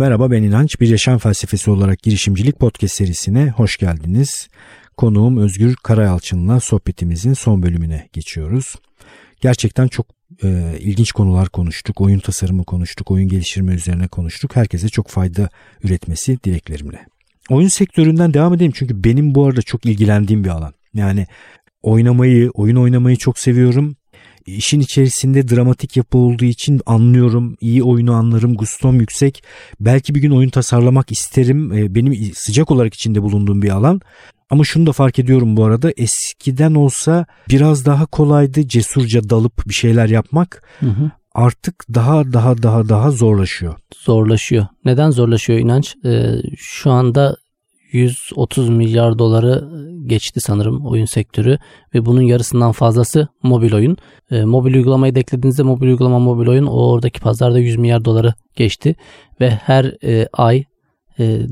Merhaba ben İnanç. Bir yaşam felsefesi olarak girişimcilik podcast serisine hoş geldiniz. Konuğum Özgür Karayalçın'la sohbetimizin son bölümüne geçiyoruz. Gerçekten çok e, ilginç konular konuştuk. Oyun tasarımı konuştuk, oyun geliştirme üzerine konuştuk. Herkese çok fayda üretmesi dileklerimle. Oyun sektöründen devam edeyim çünkü benim bu arada çok ilgilendiğim bir alan. Yani oynamayı, oyun oynamayı çok seviyorum. İşin içerisinde dramatik yapı olduğu için anlıyorum. iyi oyunu anlarım. Gustom yüksek. Belki bir gün oyun tasarlamak isterim. E, benim sıcak olarak içinde bulunduğum bir alan. Ama şunu da fark ediyorum bu arada eskiden olsa biraz daha kolaydı cesurca dalıp bir şeyler yapmak. Hı hı. Artık daha daha daha daha zorlaşıyor. Zorlaşıyor. Neden zorlaşıyor inanç? Ee, şu anda 130 milyar doları geçti sanırım oyun sektörü ve bunun yarısından fazlası mobil oyun. E, mobil uygulamayı da eklediğinizde mobil uygulama mobil oyun o oradaki pazarda 100 milyar doları geçti ve her e, ay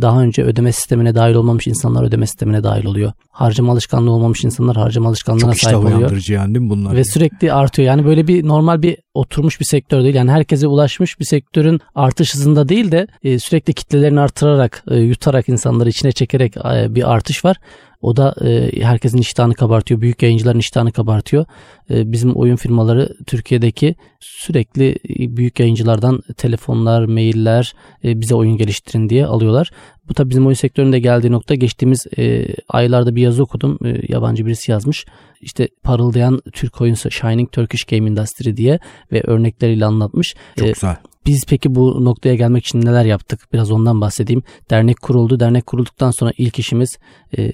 daha önce ödeme sistemine dahil olmamış insanlar ödeme sistemine dahil oluyor. Harcama alışkanlığı olmamış insanlar harcama alışkanlığına Çok sahip oluyor. Çok uyandırıcı yani değil mi bunlar? Ve sürekli artıyor. Yani böyle bir normal bir oturmuş bir sektör değil. Yani herkese ulaşmış bir sektörün artış hızında değil de e, sürekli kitlelerini artırarak, e, yutarak insanları içine çekerek e, bir artış var. O da e, herkesin iştahını kabartıyor. Büyük yayıncıların iştahını kabartıyor. E, bizim oyun firmaları Türkiye'deki sürekli e, büyük yayıncılardan telefonlar, mailler e, bize oyun geliştirin diye alıyorlar. Bu tabi bizim oyun sektöründe geldiği nokta geçtiğimiz e, aylarda bir yazı okudum. E, yabancı birisi yazmış. İşte parıldayan Türk oyun Shining Turkish Game Industry diye ve örnekleriyle anlatmış. Çok e, güzel. Biz peki bu noktaya gelmek için neler yaptık? Biraz ondan bahsedeyim. Dernek kuruldu. Dernek kurulduktan sonra ilk işimiz e,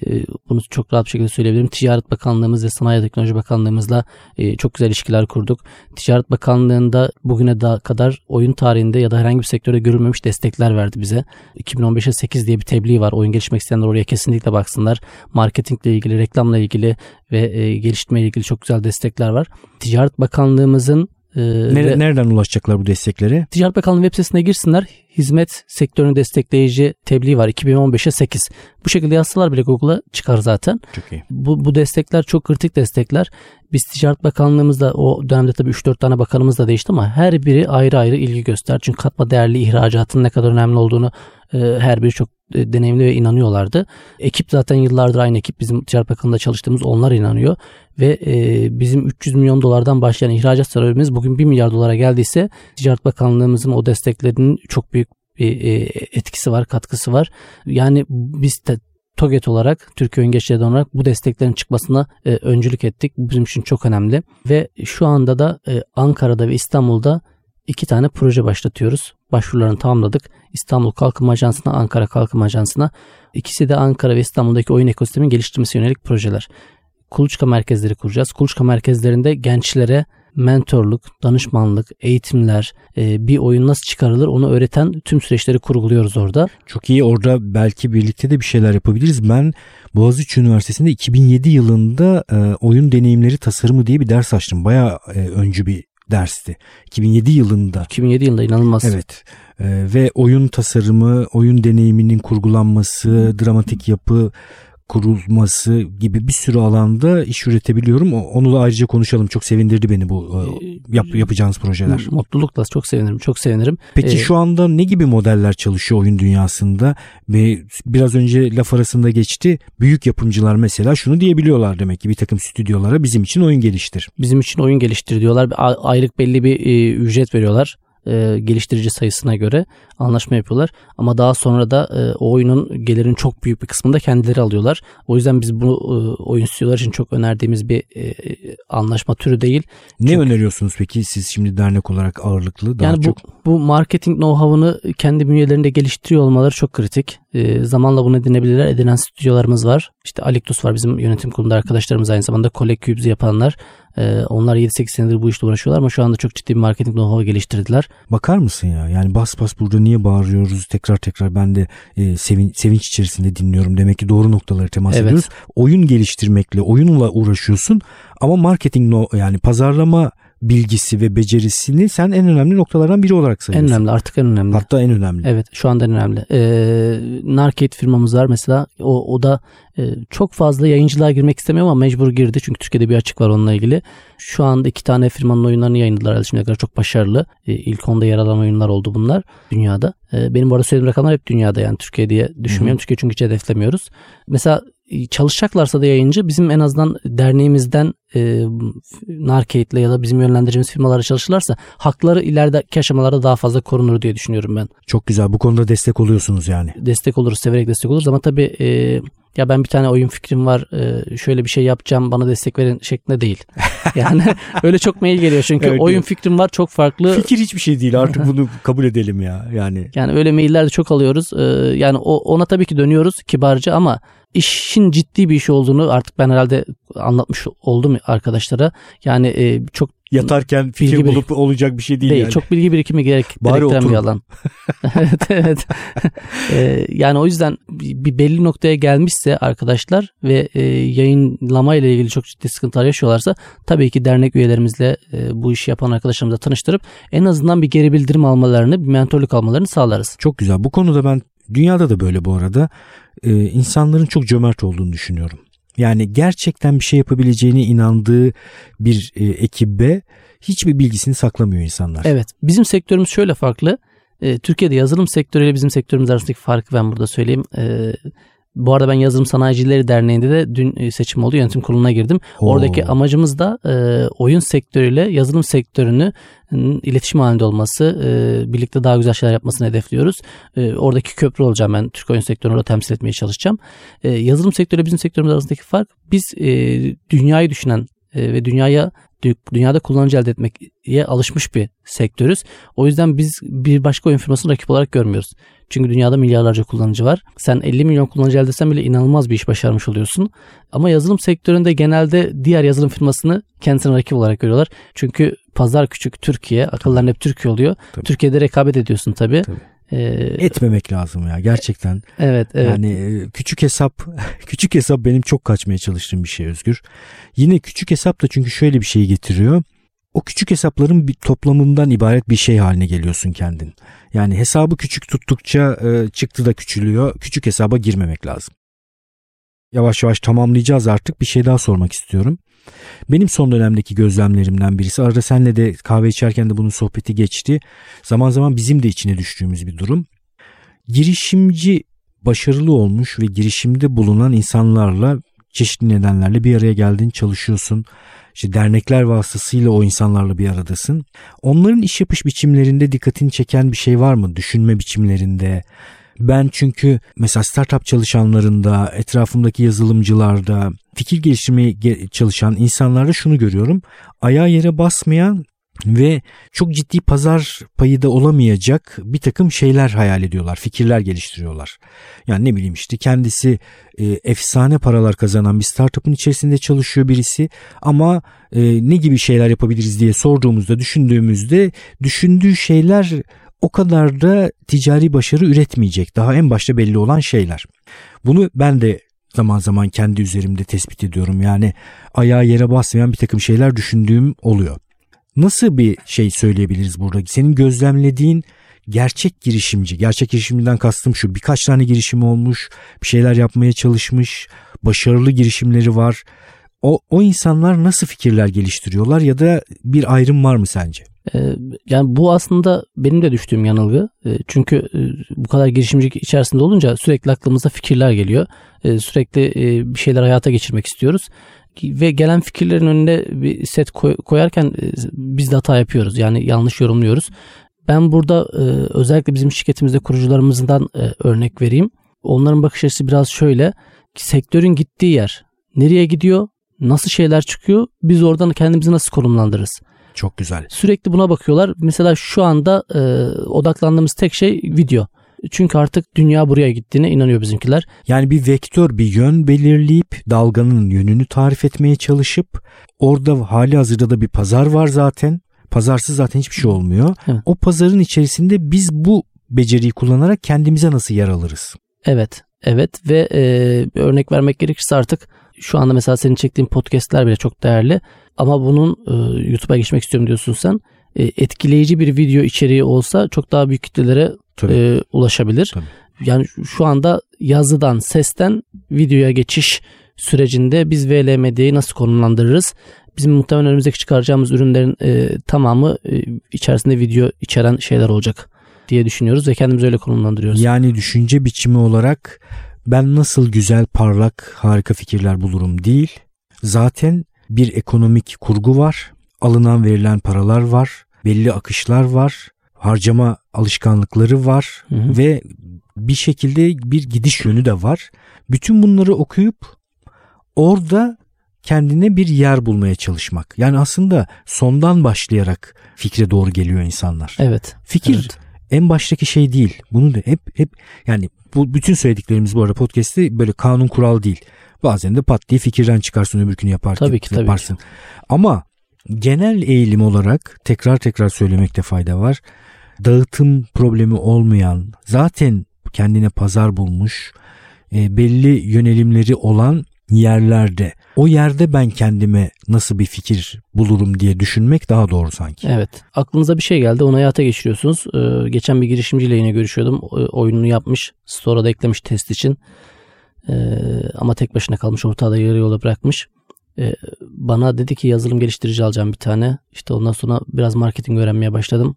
bunu çok rahat bir şekilde söyleyebilirim. Ticaret Bakanlığımız ve Sanayi Teknoloji Bakanlığımızla e, çok güzel ilişkiler kurduk. Ticaret Bakanlığı'nda bugüne da kadar oyun tarihinde ya da herhangi bir sektörde görülmemiş destekler verdi bize. 2015'e 8 diye bir tebliğ var. Oyun gelişmek isteyenler oraya kesinlikle baksınlar. Marketingle ilgili, reklamla ilgili ve e, geliştirme ilgili çok güzel destekler var. Ticaret Bakanlığımızın ee, Nere, nereden ulaşacaklar bu destekleri? Ticaret Bakanlığı web sitesine girsinler. Hizmet sektörünü destekleyici tebliğ var 2015'e 8. Bu şekilde yazsalar bile Google'a çıkar zaten. Çok iyi. Bu, bu destekler çok kritik destekler. Biz Ticaret Bakanlığımızda o dönemde tabii 3-4 tane bakanımız da değişti ama her biri ayrı ayrı ilgi göster. Çünkü katma değerli ihracatın ne kadar önemli olduğunu e, her biri çok e, deneyimli ve inanıyorlardı. Ekip zaten yıllardır aynı ekip bizim Ticaret Bakanlığı'nda çalıştığımız onlar inanıyor ve e, bizim 300 milyon dolardan başlayan ihracat sebebimiz bugün 1 milyar dolara geldiyse Ticaret Bakanlığımızın o desteklerinin çok büyük bir e, etkisi var, katkısı var. Yani biz de TOGET olarak Türkiye Oyun Geçleri olarak bu desteklerin çıkmasına e, öncülük ettik. Bu bizim için çok önemli. Ve şu anda da e, Ankara'da ve İstanbul'da iki tane proje başlatıyoruz. Başvurularını tamamladık. İstanbul Kalkınma Ajansı'na, Ankara Kalkınma Ajansı'na. İkisi de Ankara ve İstanbul'daki oyun ekosistemin geliştirmesi yönelik projeler. Kuluçka merkezleri kuracağız. Kuluçka merkezlerinde gençlere mentorluk, danışmanlık, eğitimler, e, bir oyun nasıl çıkarılır onu öğreten tüm süreçleri kurguluyoruz orada. Çok iyi orada belki birlikte de bir şeyler yapabiliriz. Ben Boğaziçi Üniversitesi'nde 2007 yılında e, oyun deneyimleri tasarımı diye bir ders açtım. Bayağı e, öncü bir dersti. 2007 yılında. 2007 yılında inanılmaz. Evet. Ee, ve oyun tasarımı, oyun deneyiminin kurgulanması, dramatik yapı kurulması gibi bir sürü alanda iş üretebiliyorum. Onu da ayrıca konuşalım. Çok sevindirdi beni bu e, yap, yapacağınız projeler. Mutlulukla çok sevinirim. Çok sevinirim. Peki ee, şu anda ne gibi modeller çalışıyor oyun dünyasında? Ve biraz önce laf arasında geçti. Büyük yapımcılar mesela şunu diyebiliyorlar demek ki bir takım stüdyolara bizim için oyun geliştir. Bizim için oyun geliştir diyorlar. Aylık belli bir e, ücret veriyorlar e, geliştirici sayısına göre anlaşma yapıyorlar. Ama daha sonra da e, o oyunun gelirin çok büyük bir kısmını da kendileri alıyorlar. O yüzden biz bu e, oyun stüdyolar için çok önerdiğimiz bir e, anlaşma türü değil. Ne Çünkü, öneriyorsunuz peki siz şimdi dernek olarak ağırlıklı? Daha yani çok... bu, bu marketing know-how'ını kendi bünyelerinde geliştiriyor olmaları çok kritik. E, zamanla bunu edinebilirler. Edinen stüdyolarımız var. İşte Aliktus var bizim yönetim kurulunda arkadaşlarımız aynı zamanda Collect Cubes'i yapanlar. Ee, onlar 7-8 senedir bu işle uğraşıyorlar ama şu anda çok ciddi bir marketing know-how geliştirdiler. Bakar mısın ya? Yani bas bas burada niye bağırıyoruz tekrar tekrar ben de e, sevin, sevinç içerisinde dinliyorum. Demek ki doğru noktaları temas evet. ediyoruz. Oyun geliştirmekle, oyunla uğraşıyorsun ama marketing no, yani pazarlama bilgisi ve becerisini sen en önemli noktalardan biri olarak sayıyorsun. En önemli artık en önemli. Hatta en önemli. Evet şu anda en önemli. Ee, Narcade firmamız var mesela o, o da e, çok fazla yayıncılığa girmek istemiyor ama mecbur girdi çünkü Türkiye'de bir açık var onunla ilgili. Şu anda iki tane firmanın oyunlarını yayınladılar şimdiye kadar çok başarılı. E, ilk onda yer alan oyunlar oldu bunlar dünyada. E, benim bu arada söylediğim rakamlar hep dünyada yani Türkiye diye düşünmüyorum. Hı-hı. Türkiye çünkü hiç hedeflemiyoruz. Mesela çalışacaklarsa da yayıncı bizim en azından derneğimizden e, Narcade'le ya da bizim yönlendireceğimiz firmalara çalışırlarsa hakları ilerideki aşamalarda daha fazla korunur diye düşünüyorum ben. Çok güzel. Bu konuda destek oluyorsunuz yani. Destek oluruz, severek destek oluruz ama tabii e, ya ben bir tane oyun fikrim var e, şöyle bir şey yapacağım bana destek verin şeklinde değil. Yani öyle çok mail geliyor çünkü evet, oyun fikrim var çok farklı. Fikir hiçbir şey değil artık bunu kabul edelim ya yani. Yani öyle mailler de çok alıyoruz. E, yani ona tabii ki dönüyoruz kibarca ama işin ciddi bir iş olduğunu artık ben herhalde anlatmış oldum arkadaşlara. Yani e, çok yatarken fikir bilgi bulup olacak bir şey değil, değil yani. Çok bilgi birikimi gerek, Bari gerektiren oturun. bir alan. evet evet. ee, yani o yüzden bir belli noktaya gelmişse arkadaşlar ve e, yayınlama ile ilgili çok ciddi sıkıntılar yaşıyorlarsa tabii ki dernek üyelerimizle e, bu işi yapan arkadaşlarımızla tanıştırıp en azından bir geri bildirim almalarını, bir mentorluk almalarını sağlarız. Çok güzel. Bu konuda ben dünyada da böyle bu arada e, insanların çok cömert olduğunu düşünüyorum. Yani gerçekten bir şey yapabileceğine inandığı bir e, ekibe hiçbir bilgisini saklamıyor insanlar. Evet. Bizim sektörümüz şöyle farklı. E, Türkiye'de yazılım sektörüyle bizim sektörümüz arasındaki farkı ben burada söyleyeyim. E, bu arada ben Yazılım Sanayicileri Derneği'nde de dün e, seçim oldu yönetim kuruluna girdim. Oo. Oradaki amacımız da e, oyun sektörüyle yazılım sektörünü iletişim halinde olması, e, birlikte daha güzel şeyler yapmasını hedefliyoruz. E, oradaki köprü olacağım ben. Türk oyun sektörünü temsil etmeye çalışacağım. E, yazılım sektörü bizim sektörümüz arasındaki fark biz e, dünyayı düşünen e, ve dünyaya dünyada kullanıcı elde etmeye alışmış bir sektörüz. O yüzden biz bir başka oyun firmasını rakip olarak görmüyoruz. Çünkü dünyada milyarlarca kullanıcı var. Sen 50 milyon kullanıcı elde etsen bile inanılmaz bir iş başarmış oluyorsun. Ama yazılım sektöründe genelde diğer yazılım firmasını kendisine rakip olarak görüyorlar. Çünkü pazar küçük Türkiye, akılların hep Türkiye oluyor. Tabii. Türkiye'de rekabet ediyorsun tabii. tabii. Ee, Etmemek lazım ya gerçekten. Evet, evet. Yani e, küçük hesap küçük hesap benim çok kaçmaya çalıştığım bir şey Özgür. Yine küçük hesap da çünkü şöyle bir şey getiriyor. O küçük hesapların bir toplamından ibaret bir şey haline geliyorsun kendin. Yani hesabı küçük tuttukça e, çıktı da küçülüyor. Küçük hesaba girmemek lazım. Yavaş yavaş tamamlayacağız artık. Bir şey daha sormak istiyorum. Benim son dönemdeki gözlemlerimden birisi. Arada senle de kahve içerken de bunun sohbeti geçti. Zaman zaman bizim de içine düştüğümüz bir durum. Girişimci başarılı olmuş ve girişimde bulunan insanlarla çeşitli nedenlerle bir araya geldin, çalışıyorsun. İşte dernekler vasıtasıyla o insanlarla bir aradasın. Onların iş yapış biçimlerinde dikkatini çeken bir şey var mı? Düşünme biçimlerinde, ben çünkü mesela startup çalışanlarında, etrafımdaki yazılımcılarda, fikir geliştirmeye çalışan insanlarda şunu görüyorum. Ayağa yere basmayan ve çok ciddi pazar payı da olamayacak bir takım şeyler hayal ediyorlar, fikirler geliştiriyorlar. Yani ne bileyim işte kendisi e, efsane paralar kazanan bir startup'ın içerisinde çalışıyor birisi ama e, ne gibi şeyler yapabiliriz diye sorduğumuzda, düşündüğümüzde düşündüğü şeyler o kadar da ticari başarı üretmeyecek. Daha en başta belli olan şeyler. Bunu ben de zaman zaman kendi üzerimde tespit ediyorum. Yani ayağı yere basmayan bir takım şeyler düşündüğüm oluyor. Nasıl bir şey söyleyebiliriz burada? Senin gözlemlediğin gerçek girişimci, gerçek girişimciden kastım şu birkaç tane girişim olmuş, bir şeyler yapmaya çalışmış, başarılı girişimleri var. O, o insanlar nasıl fikirler geliştiriyorlar ya da bir ayrım var mı sence? Ee, yani bu aslında benim de düştüğüm yanılgı. Ee, çünkü e, bu kadar girişimcilik içerisinde olunca sürekli aklımıza fikirler geliyor. Ee, sürekli e, bir şeyler hayata geçirmek istiyoruz. Ve gelen fikirlerin önüne bir set koyarken e, biz de hata yapıyoruz. Yani yanlış yorumluyoruz. Ben burada özellikle bizim şirketimizde kurucularımızdan örnek vereyim. Onların bakış açısı biraz şöyle. Sektörün gittiği yer nereye gidiyor? Nasıl şeyler çıkıyor? Biz oradan kendimizi nasıl konumlandırırız? Çok güzel. Sürekli buna bakıyorlar. Mesela şu anda e, odaklandığımız tek şey video. Çünkü artık dünya buraya gittiğine inanıyor bizimkiler. Yani bir vektör, bir yön belirleyip dalganın yönünü tarif etmeye çalışıp orada hali hazırda da bir pazar var zaten. Pazarsız zaten hiçbir şey olmuyor. Evet. O pazarın içerisinde biz bu beceriyi kullanarak kendimize nasıl yer alırız? Evet, evet ve e, örnek vermek gerekirse artık Şu anda mesela senin çektiğin podcastler bile çok değerli. Ama bunun e, YouTube'a geçmek istiyorum diyorsun sen. E, etkileyici bir video içeriği olsa çok daha büyük kitlelere e, ulaşabilir. Tabii. Yani şu anda yazıdan, sesten videoya geçiş sürecinde biz VL Medya'yı nasıl konumlandırırız? Bizim muhtemelen önümüzdeki çıkaracağımız ürünlerin e, tamamı e, içerisinde video içeren şeyler olacak diye düşünüyoruz ve kendimizi öyle konumlandırıyoruz. Yani düşünce biçimi olarak ben nasıl güzel, parlak, harika fikirler bulurum değil. Zaten bir ekonomik kurgu var. Alınan verilen paralar var. Belli akışlar var. Harcama alışkanlıkları var hı hı. ve bir şekilde bir gidiş yönü de var. Bütün bunları okuyup orada kendine bir yer bulmaya çalışmak. Yani aslında sondan başlayarak fikre doğru geliyor insanlar. Evet. Fikir evet. En baştaki şey değil. Bunu da hep hep yani bu bütün söylediklerimiz bu arada podcast'te böyle kanun kural değil. Bazen de pat diye fikirden çıkarsın öbürkünü yapar, tabii ki, yaparsın. Tabii ki. Ama genel eğilim olarak tekrar tekrar söylemekte fayda var. Dağıtım problemi olmayan, zaten kendine pazar bulmuş, e, belli yönelimleri olan yerlerde o yerde ben kendime nasıl bir fikir bulurum diye düşünmek daha doğru sanki. Evet. Aklınıza bir şey geldi onu hayata geçiriyorsunuz. Ee, geçen bir girişimciyle yine görüşüyordum. oyununu yapmış. Store'a da eklemiş test için. Ee, ama tek başına kalmış. Ortada yarı yola bırakmış. Ee, bana dedi ki yazılım geliştirici alacağım bir tane. İşte ondan sonra biraz marketing öğrenmeye başladım.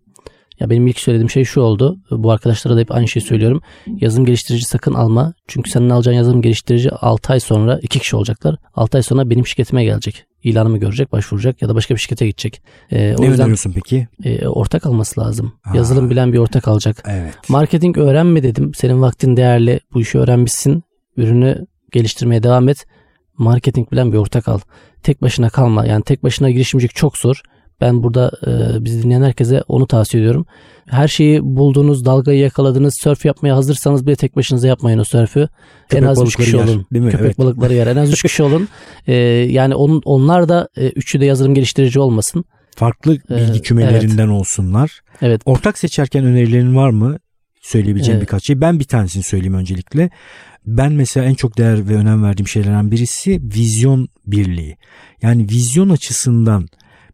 Ya benim ilk söylediğim şey şu oldu. Bu arkadaşlara da hep aynı şeyi söylüyorum. Yazılım geliştirici sakın alma. Çünkü senin alacağın yazılım geliştirici 6 ay sonra 2 kişi olacaklar. 6 ay sonra benim şirketime gelecek. İlanımı görecek, başvuracak ya da başka bir şirkete gidecek. Ee, o ne yüzden, öneriyorsun peki? E, ortak alması lazım. Aa, yazılım bilen bir ortak alacak. Evet. Marketing öğrenme dedim. Senin vaktin değerli. Bu işi öğrenmişsin. Ürünü geliştirmeye devam et. Marketing bilen bir ortak al. Tek başına kalma. Yani tek başına girişimcilik çok zor. Ben burada e, bizi dinleyen herkese onu tavsiye ediyorum. Her şeyi bulduğunuz, dalgayı yakaladınız, surf yapmaya hazırsanız bile tek başınıza yapmayın o sörfü. en az 3 kişi yer, olun. Değil mi? Köpek evet. balıkları yer. En az 3 kişi olun. E, yani on, onlar da e, üçü de yazılım geliştirici olmasın. Farklı e, bilgi kümelerinden evet. olsunlar. Evet. Ortak seçerken önerilerin var mı? Söyleyebileceğim evet. birkaç şey. Ben bir tanesini söyleyeyim öncelikle. Ben mesela en çok değer ve önem verdiğim şeylerden birisi vizyon birliği. Yani vizyon açısından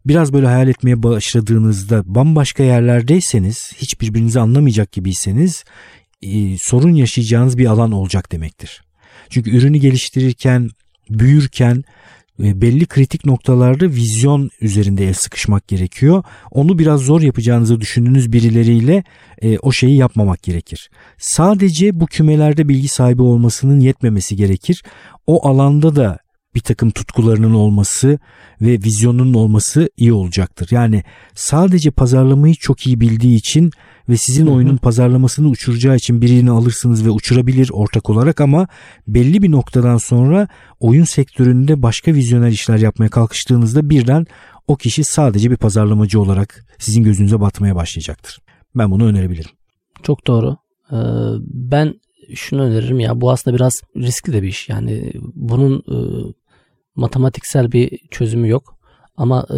biraz böyle hayal etmeye başladığınızda bambaşka yerlerdeyseniz hiç birbirinizi anlamayacak gibiyseniz e, sorun yaşayacağınız bir alan olacak demektir. Çünkü ürünü geliştirirken, büyürken e, belli kritik noktalarda vizyon üzerinde el sıkışmak gerekiyor. Onu biraz zor yapacağınızı düşündüğünüz birileriyle e, o şeyi yapmamak gerekir. Sadece bu kümelerde bilgi sahibi olmasının yetmemesi gerekir. O alanda da bir takım tutkularının olması ve vizyonunun olması iyi olacaktır. Yani sadece pazarlamayı çok iyi bildiği için ve sizin oyunun pazarlamasını uçuracağı için birini alırsınız ve uçurabilir ortak olarak ama belli bir noktadan sonra oyun sektöründe başka vizyoner işler yapmaya kalkıştığınızda birden o kişi sadece bir pazarlamacı olarak sizin gözünüze batmaya başlayacaktır. Ben bunu önerebilirim. Çok doğru. Ee, ben şunu öneririm ya bu aslında biraz riskli de bir iş. Yani bunun e, matematiksel bir çözümü yok. Ama e,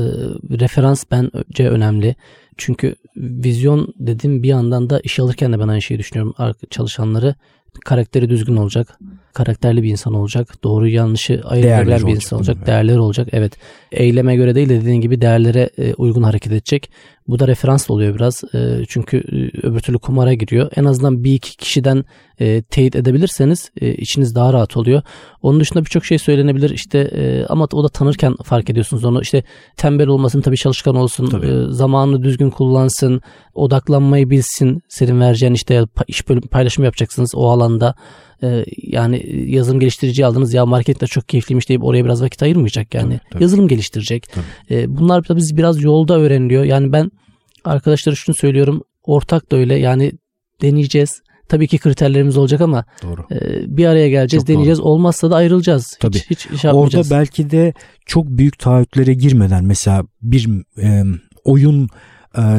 referans bence önemli. Çünkü vizyon dedim bir yandan da iş alırken de ben aynı şeyi düşünüyorum. Çalışanları karakteri düzgün olacak. Karakterli bir insan olacak. Doğru yanlışı ayırabilen bir insan olacak. Evet. Değerleri olacak. Evet. Eyleme göre değil de dediğin gibi değerlere e, uygun hareket edecek. Bu da referans oluyor biraz. E, çünkü e, öbür türlü kumara giriyor. En azından bir iki kişiden teyit edebilirseniz içiniz daha rahat oluyor. Onun dışında birçok şey söylenebilir. İşte ama o da tanırken fark ediyorsunuz onu. İşte tembel olmasın tabii çalışkan olsun. Tabii. Zamanını düzgün kullansın. Odaklanmayı bilsin. Senin vereceğin işte iş bölüm paylaşımı yapacaksınız o alanda. Yani yazılım geliştirici aldınız ya markette çok keyifliymiş deyip oraya biraz vakit ayırmayacak yani. Tabii, tabii. Yazılım geliştirecek. Tabii. E, bunlar da biz biraz yolda öğreniliyor. Yani ben arkadaşlara şunu söylüyorum. Ortak da öyle yani deneyeceğiz. Tabii ki kriterlerimiz olacak ama doğru. E, bir araya geleceğiz, çok deneyeceğiz. Doğru. Olmazsa da ayrılacağız. Tabii. Hiç, hiç şey Orada belki de çok büyük taahhütlere girmeden mesela bir e, oyun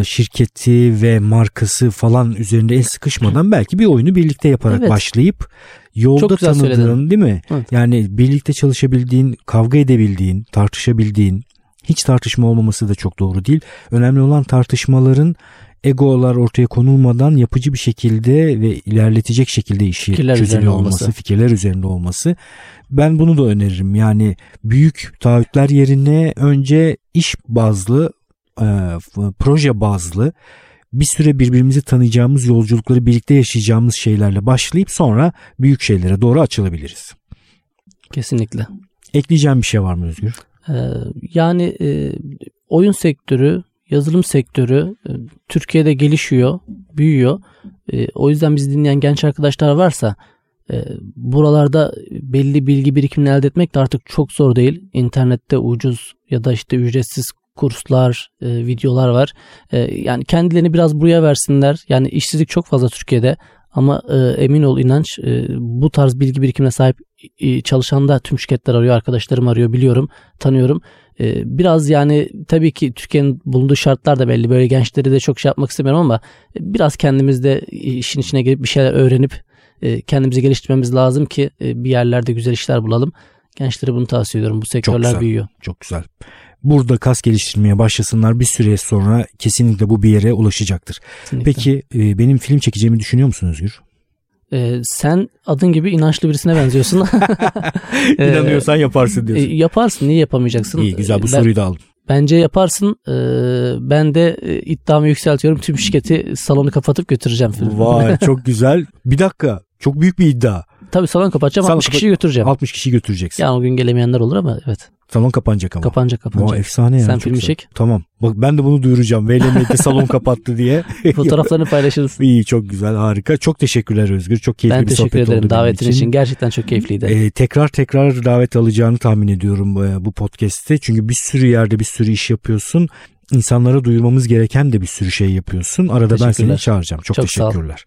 şirketi ve markası falan üzerinde el sıkışmadan belki bir oyunu birlikte yaparak evet. başlayıp yolda tanıdığın söyledin. değil mi? Evet. Yani birlikte çalışabildiğin, kavga edebildiğin, tartışabildiğin, hiç tartışma olmaması da çok doğru değil. Önemli olan tartışmaların egolar ortaya konulmadan yapıcı bir şekilde ve ilerletecek şekilde işi Fikirler çözülüyor olması, olması. fikirler üzerinde olması. Ben bunu da öneririm. Yani büyük taahhütler yerine önce iş bazlı, e, proje bazlı bir süre birbirimizi tanıyacağımız yolculukları birlikte yaşayacağımız şeylerle başlayıp sonra büyük şeylere doğru açılabiliriz. Kesinlikle. Ekleyeceğim bir şey var mı Özgür? Ee, yani e, oyun sektörü, yazılım sektörü e, Türkiye'de gelişiyor, büyüyor. E, o yüzden bizi dinleyen genç arkadaşlar varsa e, buralarda belli bilgi birikimini elde etmek de artık çok zor değil. İnternette ucuz ya da işte ücretsiz kurslar, e, videolar var. E, yani kendilerini biraz buraya versinler. Yani işsizlik çok fazla Türkiye'de ama e, emin ol inanç e, bu tarz bilgi birikimine sahip e, çalışan da tüm şirketler arıyor, arkadaşlarım arıyor biliyorum, tanıyorum. E, biraz yani tabii ki Türkiye'nin bulunduğu şartlar da belli. Böyle gençleri de çok şey yapmak istemiyorum ama e, biraz kendimiz de işin içine girip bir şeyler öğrenip e, kendimizi geliştirmemiz lazım ki e, bir yerlerde güzel işler bulalım. Gençlere bunu tavsiye ediyorum. Bu sektörler güzel. büyüyor. Çok güzel. Burada kas geliştirmeye başlasınlar bir süre sonra kesinlikle bu bir yere ulaşacaktır. Kesinlikle. Peki e, benim film çekeceğimi düşünüyor musun Özgür? E, sen adın gibi inançlı birisine benziyorsun. E, İnanıyorsan yaparsın e, diyorsun. yaparsın. Niye yapamayacaksın? İyi güzel bu Ben- soruyu da aldım. Bence yaparsın. E, ben de e, iddiamı yükseltiyorum. Tüm şirketi salonu kapatıp götüreceğim. filmi. Vay çok güzel. Bir dakika çok büyük bir iddia. Tabii salon kapatacağım. Salon 60 kapat- kişi götüreceğim. 60 kişi götüreceksin. Yani o gün gelemeyenler olur ama evet. Salon kapanacak ama. Kapanacak kapanacak. Vay, efsane ya. Sen çok filmi güzel. çek. Tamam. Bak ben de bunu duyuracağım. VLM'de salon kapattı diye. Fotoğraflarını paylaşırız. İyi çok güzel harika. Çok teşekkürler Özgür. Çok keyifli ben bir teşekkür sohbet oldu ederim benim davetin için. Gerçekten çok keyifliydi. Ee, tekrar tekrar davet alacağını tahmin ediyorum e, bu podcast'te. Çünkü bir sürü yerde bir sürü iş yapıyorsun. İnsanlara duyurmamız gereken de bir sürü şey yapıyorsun. Arada ben seni çağıracağım. Çok, Çok sağ ol. teşekkürler.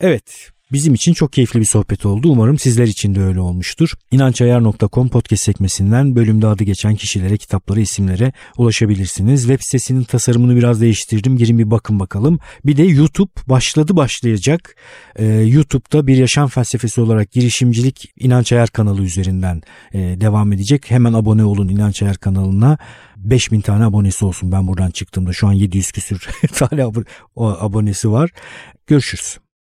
Evet. Bizim için çok keyifli bir sohbet oldu. Umarım sizler için de öyle olmuştur. İnançayar.com podcast sekmesinden bölümde adı geçen kişilere, kitaplara, isimlere ulaşabilirsiniz. Web sitesinin tasarımını biraz değiştirdim. Girin bir bakın bakalım. Bir de YouTube başladı başlayacak. Ee, YouTube'da bir yaşam felsefesi olarak girişimcilik İnanç Ayar kanalı üzerinden e, devam edecek. Hemen abone olun İnanç Ayar kanalına. 5000 tane abonesi olsun ben buradan çıktığımda. Şu an 700 küsür tane abonesi var. Görüşürüz.